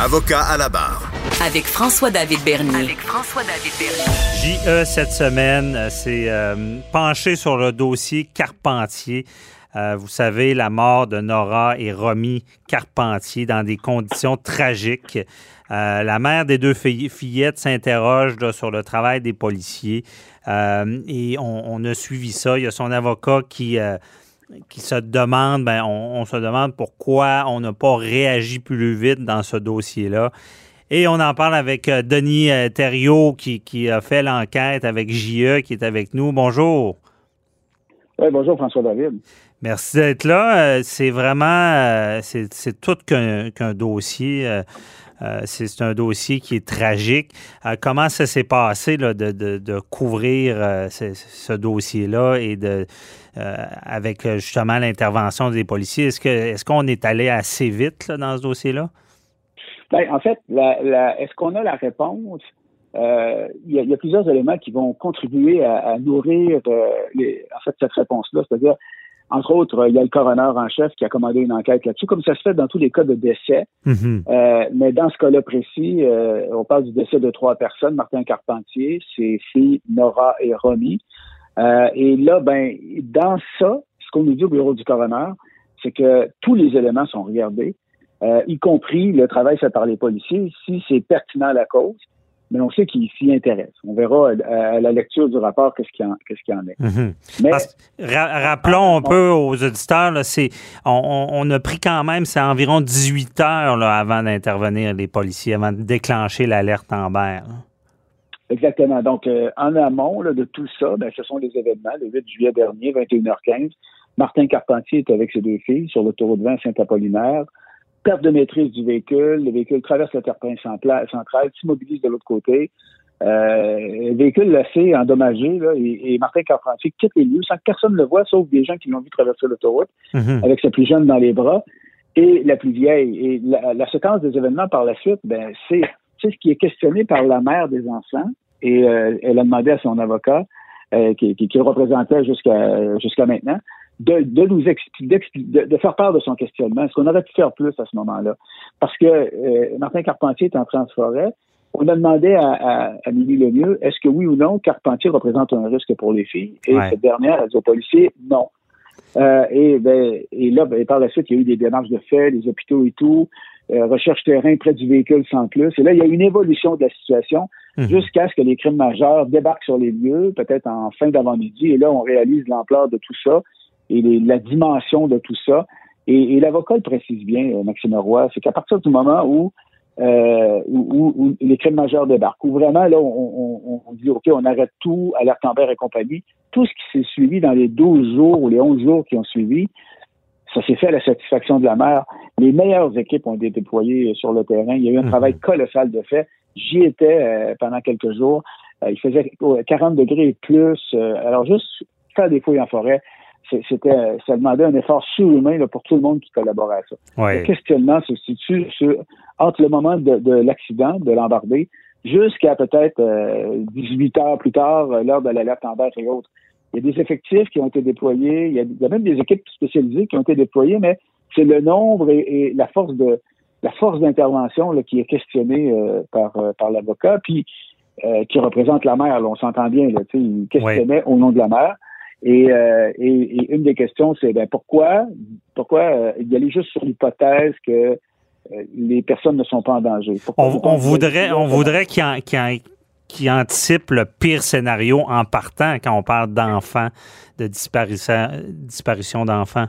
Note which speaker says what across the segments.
Speaker 1: Avocat à la barre.
Speaker 2: Avec François-David Bernier.
Speaker 3: Avec François-David Bernier.
Speaker 4: JE cette semaine, c'est euh, penché sur le dossier Carpentier. Euh, vous savez, la mort de Nora et Romy Carpentier dans des conditions tragiques. Euh, la mère des deux fillettes s'interroge sur le travail des policiers et on, on, a suivi ça. Il y a son avocat qui qui se demande, ben, on, se demande pourquoi on n'a pas réagi plus vite dans ce dossier-là. Et on en parle avec euh, Denis euh, Thériault qui, qui a fait l'enquête avec JE qui est avec nous. Bonjour.
Speaker 5: Oui, bonjour François David.
Speaker 4: Merci d'être là. Euh, c'est vraiment, c'est tout qu'un dossier. C'est un dossier qui est tragique. comment ça s'est passé de, couvrir ce, ce dossier-là et de euh, avec euh, justement l'intervention des policiers? Est-ce qu'on est allé assez vite dans ce dossier-là?
Speaker 5: Ben, en fait, est-ce qu'on a la réponse? Euh, il y, a plusieurs éléments qui vont contribuer à, nourrir en fait cette réponse-là. C'est-à-dire, entre autres, il y a le coroner en chef qui a commandé une enquête là-dessus, comme ça se fait dans tous les cas de décès. Mm-hmm. mais dans ce cas-là précis, on parle du décès de trois personnes, Martin Carpentier, ses filles Nora et Romy. Euh, et là, ben, dans ça, ce qu'on nous dit au bureau du coroner, c'est que tous les éléments sont regardés, euh, y compris le travail fait par les policiers, si c'est pertinent à la cause. Mais on sait qu'ils s'y intéressent. On verra à la lecture du rapport qu'est-ce qu'il y, en est.
Speaker 4: Mhm. Mais, rappelons un peu aux auditeurs, là, on, on, a pris quand même, c'est environ 18 heures là, avant d'intervenir les policiers, avant de déclencher l'alerte en Là.
Speaker 5: Exactement. Donc, euh, en amont de tout ça, ben, ce sont les événements. Le 8 juillet dernier, 21h15, Martin Carpentier est avec ses deux filles sur l'autoroute 20 Saint-Apollinaire. Perte de maîtrise du véhicule. Le véhicule traverse le terrain central, s'immobilise de l'autre côté. Euh, le véhicule l'a fait endommagé là, et, Martin Carpentier quitte les lieux sans que personne ne le voit, sauf des gens qui l'ont vu traverser l'autoroute mm-hmm. avec sa plus jeune dans les bras et la plus vieille. Et la, la séquence des événements par la suite, ben, c'est c'est ce qui est questionné par la mère des enfants et euh, elle a demandé à son avocat, euh, qui, qui, qui, représentait jusqu'à jusqu'à maintenant, de, de nous expliquer, de, de, faire part de son questionnement. Est-ce qu'on aurait pu faire plus à ce moment-là? Parce que euh, Martin Carpentier est en transforêt. On a demandé à, à, à Lemieux, est-ce que oui ou non, Carpentier représente un risque pour les filles? Et cette dernière a dit aux policiers, non. Euh, et, ben, et là, ben, par la suite, il y a eu des démarches de fait, les hôpitaux et tout. Euh, recherche terrain près du véhicule sans plus. Et là, il y a une évolution de la situation mhm. jusqu'à ce que les crimes majeurs débarquent sur les lieux, peut-être en fin d'avant-midi. Et là, on réalise l'ampleur de tout ça et la dimension de tout ça. Et, l'avocat le précise bien, euh, Maxime Roy, c'est qu'à partir du moment où, euh, où, les crimes majeurs débarquent, où vraiment, là, on, on, dit, OK, on arrête tout, alerte Amber et compagnie, tout ce qui s'est suivi dans les 12 jours ou les 11 jours qui ont suivi, ça s'est fait à la satisfaction de la mère. Les meilleures équipes ont été déployées sur le terrain. Il y a eu un mhm. travail colossal de fait. J'y étais euh, pendant quelques jours. Euh, il faisait 40 degrés et plus. Euh, alors, juste faire des fouilles en forêt, c'était, ça demandait un effort surhumain pour tout le monde qui collaborait à ça. Le questionnement se situe entre le moment de, l'accident, de l'embardé, jusqu'à peut-être 18 heures plus tard, l'heure de l'alerte en et autres. Il y a des effectifs qui ont été déployés, il y a, même des équipes spécialisées qui ont été déployées, mais c'est le nombre et, la force de la force d'intervention qui est questionnée euh, par, euh, par l'avocat, puis euh, qui représente la mère. on s'entend bien, là, il questionnait au nom de la mère. Et, et, une des questions, c'est ben, pourquoi pourquoi y aller juste sur l'hypothèse que les personnes ne sont pas en danger?
Speaker 4: On, voudrait, on voudrait qu'il qui anticipe le pire scénario en partant quand on parle d'enfants, de disparition, disparition d'enfants?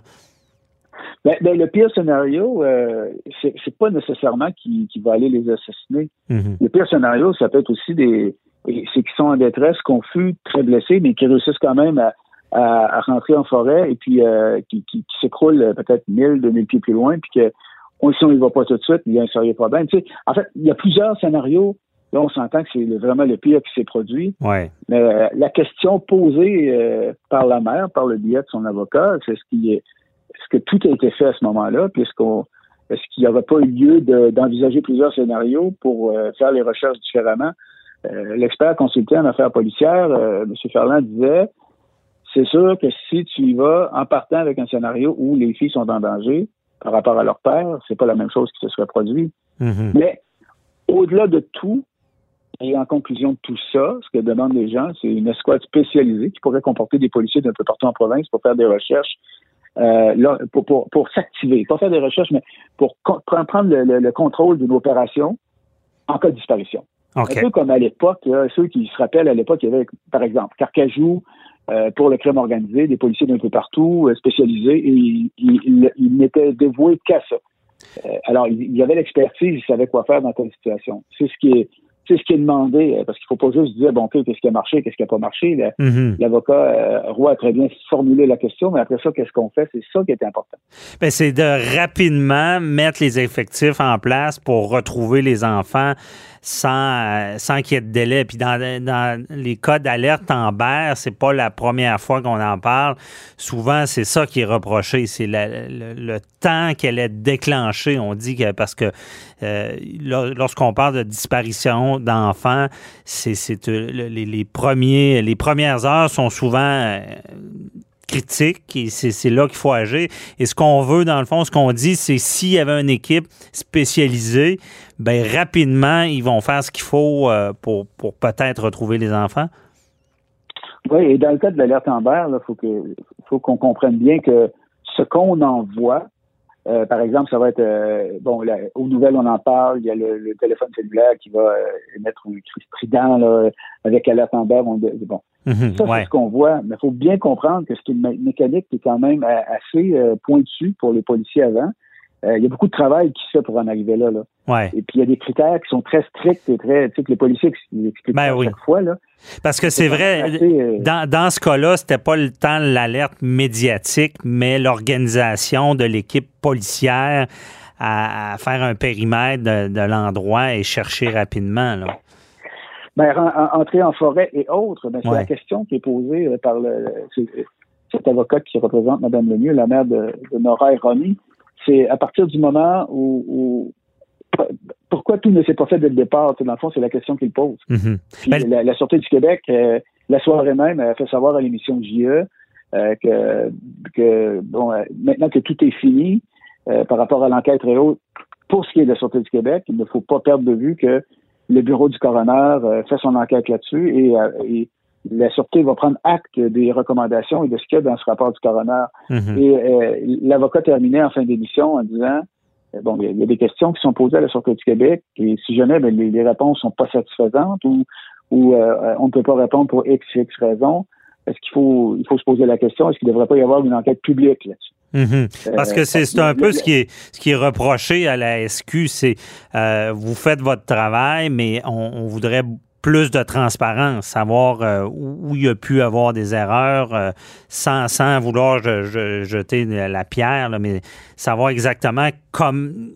Speaker 5: Ben, ben, le pire scénario, euh, c'est pas nécessairement qui, va aller les assassiner. Mm-hmm. Le pire scénario, ça peut être aussi des c'est qui sont en détresse, confus, très blessés, mais qui réussissent quand même à, rentrer en forêt et puis euh, qui, qui, s'écroulent peut-être 1000, 2000 pieds plus loin, puis que on, si on va pas tout de suite, il y a un sérieux problème. Tu sais, en fait, il y a plusieurs scénarios Là, on s'entend que c'est vraiment le pire qui s'est produit.
Speaker 4: Ouais.
Speaker 5: Mais euh, la question posée euh, par la mère, par le biais de son avocat, c'est ce qui est est-ce que tout a été fait à ce moment-là, puisqu'on est-ce qu'il n'y aurait pas eu lieu d'envisager plusieurs scénarios pour euh, faire les recherches différemment? L'expert consulté en affaires policières, M. Ferland, disait c'est sûr que si tu y vas en partant avec un scénario où les filles sont en danger, par rapport à leur père, c'est pas la même chose qui se serait produit.
Speaker 4: Mhm.
Speaker 5: Mais au-delà de tout, et en conclusion de tout ça, ce que demandent les gens, c'est une escouade spécialisée qui pourrait comporter des policiers d'un peu partout en province pour faire des recherches, euh, là, pour, pour, pour s'activer, pas faire des recherches, mais pour prendre le, le, contrôle d'une opération en cas de disparition. Un peu comme à l'époque, ceux qui se rappellent à l'époque, il y avait, par exemple, Carcajou, euh, pour le crime organisé, des policiers d'un peu partout, euh, spécialisés, et ils il, n'étaient dévoués qu'à ça. Euh, alors, il y avait l'expertise, ils savaient quoi faire dans telle situation. C'est ce qui est c'est ce qui est demandé, parce qu'il ne faut pas juste dire, bon, qu'est-ce qui a marché, qu'est-ce qui n'a pas marché.
Speaker 4: Mhm.
Speaker 5: L'avocat euh, Roy a très bien formulé la question, mais après ça, qu'est-ce qu'on fait? C'est ça qui est important.
Speaker 4: Ben, c'est de rapidement mettre les effectifs en place pour retrouver les enfants sans, euh, sans qu'il y ait de délai. Puis dans, les cas d'alerte en berre, c'est pas la première fois qu'on en parle. Souvent, c'est ça qui est reproché, c'est le, temps qu'elle est déclenchée. On dit que parce que lorsqu'on parle de disparition d'enfants, c'est les, premiers, les premières heures sont souvent euh, critiques et c'est là qu'il faut agir. Et ce qu'on veut, dans le fond, ce qu'on dit, c'est s'il y avait une équipe spécialisée, ben rapidement, ils vont faire ce qu'il faut euh, pour, pour peut-être retrouver les enfants.
Speaker 5: Oui, et dans le cas de l'alerte en il faut faut qu'on comprenne bien que ce qu'on envoie, euh, par exemple, ça va être euh, bon, aux nouvelles, on en parle. Il y a le, téléphone cellulaire qui va euh, émettre un cri strident là, avec alerte en On, bon,
Speaker 4: mhm,
Speaker 5: ça c'est ce qu'on voit. Mais il faut bien comprendre que c'est une mécanique qui est quand même assez pointue pour les policiers avant. Euh, il y a beaucoup de travail qui se fait pour en arriver là. là. Et puis il y a des critères qui sont très stricts et très, tu sais, que les policiers expliquent
Speaker 4: ben
Speaker 5: chaque fois. Là.
Speaker 4: Parce que c'est vrai, euh, dans, dans ce cas-là, c'était pas le temps de l'alerte médiatique, mais l'organisation de l'équipe policière à, faire un périmètre de, l'endroit et chercher rapidement. Là.
Speaker 5: Ben, entrer en forêt et autres, ben, c'est la question qui est posée euh, par le, cet avocat qui représente Mme Lemieux, la mère de, de Nora et Ronnie c'est à partir du moment où, pourquoi tout ne s'est pas fait dès le départ, dans le fond, c'est la question qu'il pose.
Speaker 4: Mhm.
Speaker 5: la, la, Sûreté du Québec, euh, la soirée même, a fait savoir à l'émission JE euh, que, que bon, euh, maintenant que tout est fini par rapport à l'enquête et pour ce qui est de la Sûreté du Québec, il ne faut pas perdre de vue que le bureau du coroner fait son enquête là-dessus et, et la Sûreté va prendre acte des recommandations et de ce qu'il y a dans ce rapport du coroner.
Speaker 4: Mhm.
Speaker 5: Et euh, l'avocat terminait en fin d'émission en disant euh, bon, il y, a des questions qui sont posées à la Sûreté du Québec et si jamais ben, les, réponses sont pas satisfaisantes ou, ou euh, on ne peut pas répondre pour X, X raisons, est-ce qu'il faut, il faut se poser la question, est-ce qu'il ne devrait pas y avoir une enquête publique là-dessus?
Speaker 4: Mhm. Parce que c'est un peu ce qui est ce qui est reproché à la SQ, c'est vous faites votre travail, mais on, on voudrait plus de transparence, savoir euh, où il y a pu avoir des erreurs euh, sans, sans vouloir jeter la pierre, mais savoir exactement comme,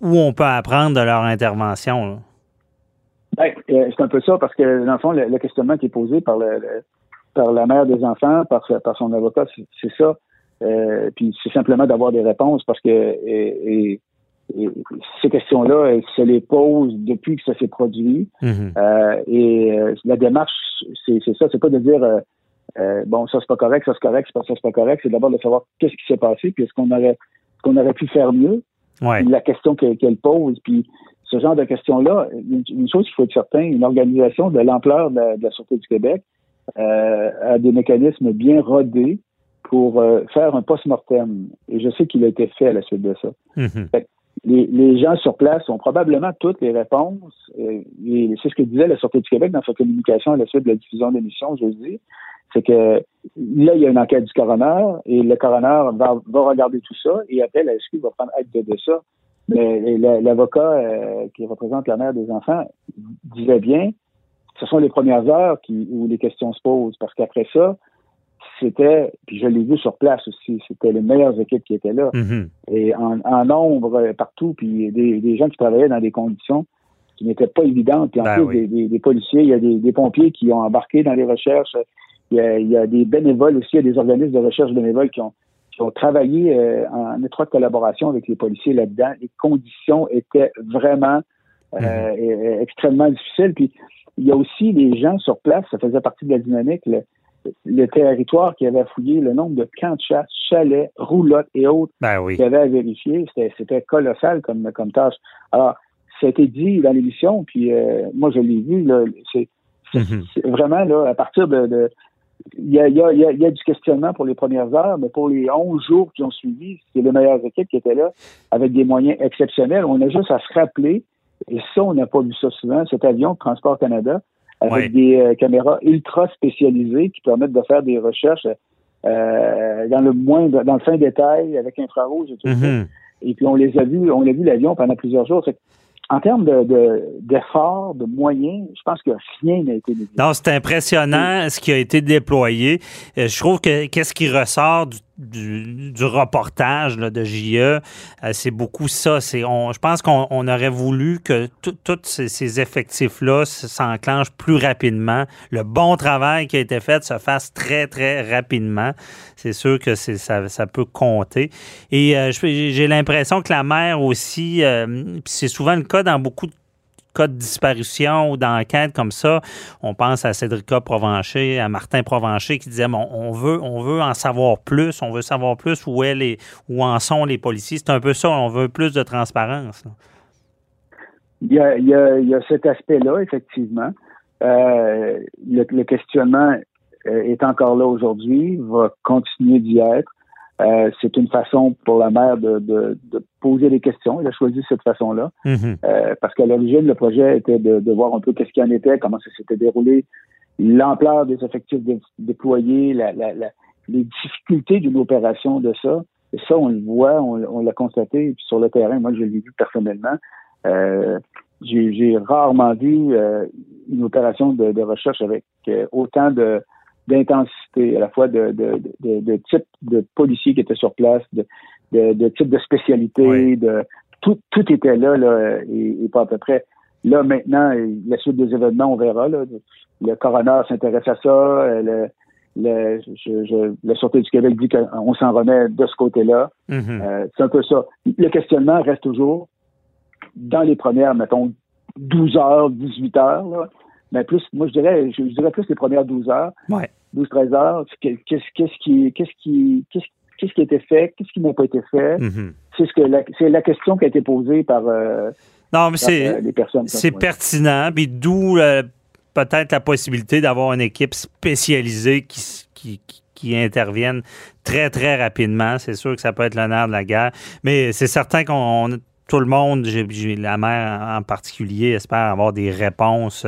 Speaker 4: où on peut apprendre de leur intervention.
Speaker 5: Ben, euh, c'est un peu ça, parce que dans le fond, le, questionnement qui est posé par, le, par la mère des enfants, par, par son avocat, c'est ça. puis c'est simplement d'avoir des réponses parce que ces questions-là, elle se les pose depuis que ça s'est produit.
Speaker 4: Mhm.
Speaker 5: Euh, et euh, la démarche, c'est ça, c'est pas de dire euh, bon, ça c'est pas correct, ça c'est correct, ça c'est pas correct, c'est d'abord de savoir qu'est-ce qui s'est passé, puis est-ce qu'on aurait qu'on aurait pu faire mieux? La question qu'elle pose, puis ce genre de questions-là, une, chose qu'il faut être certain, une organisation de l'ampleur de, la Sûreté du Québec a des mécanismes bien rodés pour faire un post-mortem. Et je sais qu'il a été fait à la suite de ça.
Speaker 4: Mhm
Speaker 5: les, gens sur place ont probablement toutes les réponses. Euh, et c'est ce que disait la Sûreté du Québec dans sa communication à la suite de la diffusion de l'émission jeudi. C'est que là, il y a une enquête du coroner et le coroner va, regarder tout ça et après, la SQ va prendre acte de ça. Mais l'avocat euh, qui représente la mère des enfants disait bien, ce sont les premières heures qui, où les questions se posent parce qu'après ça, c'était, puis je l'ai vu sur place aussi, c'était les meilleures équipes qui étaient là.
Speaker 4: Mm-hmm.
Speaker 5: Et en, nombre euh, partout, puis des, gens qui travaillaient dans des conditions qui n'étaient pas évidentes. Puis en
Speaker 4: ben
Speaker 5: plus, des, policiers, il y a des, pompiers qui ont embarqué dans les recherches. Il y, a, des bénévoles aussi, il y a des organismes de recherche bénévoles qui ont, qui ont travaillé euh, en étroite collaboration avec les policiers là-dedans. Les conditions étaient vraiment euh, mm-hmm. extrêmement difficiles. Puis il y a aussi des gens sur place, ça faisait partie de la dynamique le territoire qui avait fouillé, le nombre de camps de chasse, chalets, roulottes et autres
Speaker 4: ben oui.
Speaker 5: qu'il avait à vérifier, c'était colossal comme, comme tâche. Alors, ça a été dit dans l'émission, puis euh, moi je l'ai vu, c'est mhm. vraiment là, à partir de, il y, a, y, a, y, a, du questionnement pour les premières heures, mais pour les 11 jours qui ont suivi, c'est les meilleures équipes qui étaient là, avec des moyens exceptionnels. On a juste à se rappeler, et ça, on n'a pas vu ça souvent, cet avion de Transport Canada, avec des euh, caméras ultra spécialisées qui permettent de faire des recherches euh, dans le moins, dans le fin détail, avec infrarouge et tout ça. Mhm. Et puis on les a vus, on a vu l'avion pendant plusieurs jours en termes d'efforts, de, de, moyens, je pense que rien n'a été
Speaker 4: négligé. Non, c'est impressionnant ce qui a été déployé. Euh, je trouve que qu'est-ce qui ressort du du, reportage de JE, euh, c'est beaucoup ça. Je pense qu'on aurait voulu que tous ces, effectifs-là s'enclenchent plus rapidement. Le bon travail qui a été fait se fasse très, très rapidement. C'est sûr que ça, ça, peut compter. Et euh, j'ai l'impression que la mer aussi, euh, c'est souvent le cas dans beaucoup de cas de disparition ou d'enquête comme ça, on pense à Cédrica Provencher, à Martin Provencher qui disait bon, on veut, on veut en savoir plus, on veut savoir plus où, est, où en sont les policiers. C'est un peu ça, on veut plus de transparence.
Speaker 5: Il y, a, il, y a, il y a, cet aspect-là, effectivement. Euh, le, questionnement euh, est encore là aujourd'hui, va continuer d'y être. Euh, c'est une façon pour la mère de, de, de, poser des questions. Elle a choisi cette façon-là mm-hmm. euh, parce qu'à l'origine, le projet était de, de voir un peu qu'est-ce qu'il en était, comment ça s'était déroulé, l'ampleur des effectifs déployés, la, la, les difficultés d'une opération de ça. Et ça, on le voit, on, l'a constaté sur le terrain. Moi, je l'ai vu personnellement. Euh, j'ai rarement vu euh, une opération de, de recherche avec autant de d'intensité, à la fois de, de, de, de, type de policiers qui étaient sur place, de, de, type de spécialité, de tout, tout était là, là et, pas à peu près. Là, maintenant, la suite des événements, on verra. Là, le coroner s'intéresse à ça. Le, le, je, la Sûreté du Québec dit qu'on s'en remet de ce côté-là. Mm-hmm. Euh, c'est un peu ça. Le questionnement reste toujours dans les premières, mettons, 12 heures, 18 heures. Là, mais plus, moi, je dirais, je, dirais plus les premières 12 heures.
Speaker 4: Ouais.
Speaker 5: 12-13 heures. Qu'est-ce, qu'est-ce qui, qu'est-ce qui, qu'est-ce, qu'est-ce qui a été fait? Qu'est-ce qui n'a pas été fait? Mm-hmm. C'est ce que la, c'est la question qui a été posée par, euh,
Speaker 4: non, mais c'est, euh, les personnes. C'est pertinent. Puis d'où euh, peut-être la possibilité d'avoir une équipe spécialisée qui, qui, qui intervienne très, très rapidement. C'est sûr que ça peut être l'honneur de la guerre. Mais c'est certain qu'on tout le monde, j'ai, la mère en particulier, espère avoir des réponses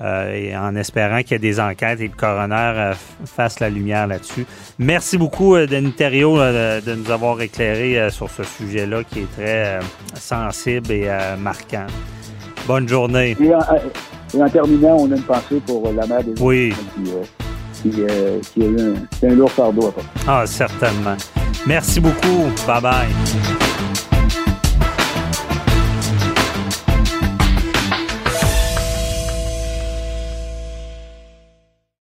Speaker 4: euh, et en espérant qu'il y ait des enquêtes et le coroner euh, fasse la lumière là-dessus. Merci beaucoup, euh, Denis Thériault, de, nous avoir éclairé sur ce sujet-là qui est très sensible et marquant. Bonne journée.
Speaker 5: Et en, terminant, on a une pensée pour la mère des
Speaker 4: Oui.
Speaker 5: Qui, qui, a eu un, un lourd fardeau à
Speaker 4: Ah, certainement. Merci beaucoup. Bye bye.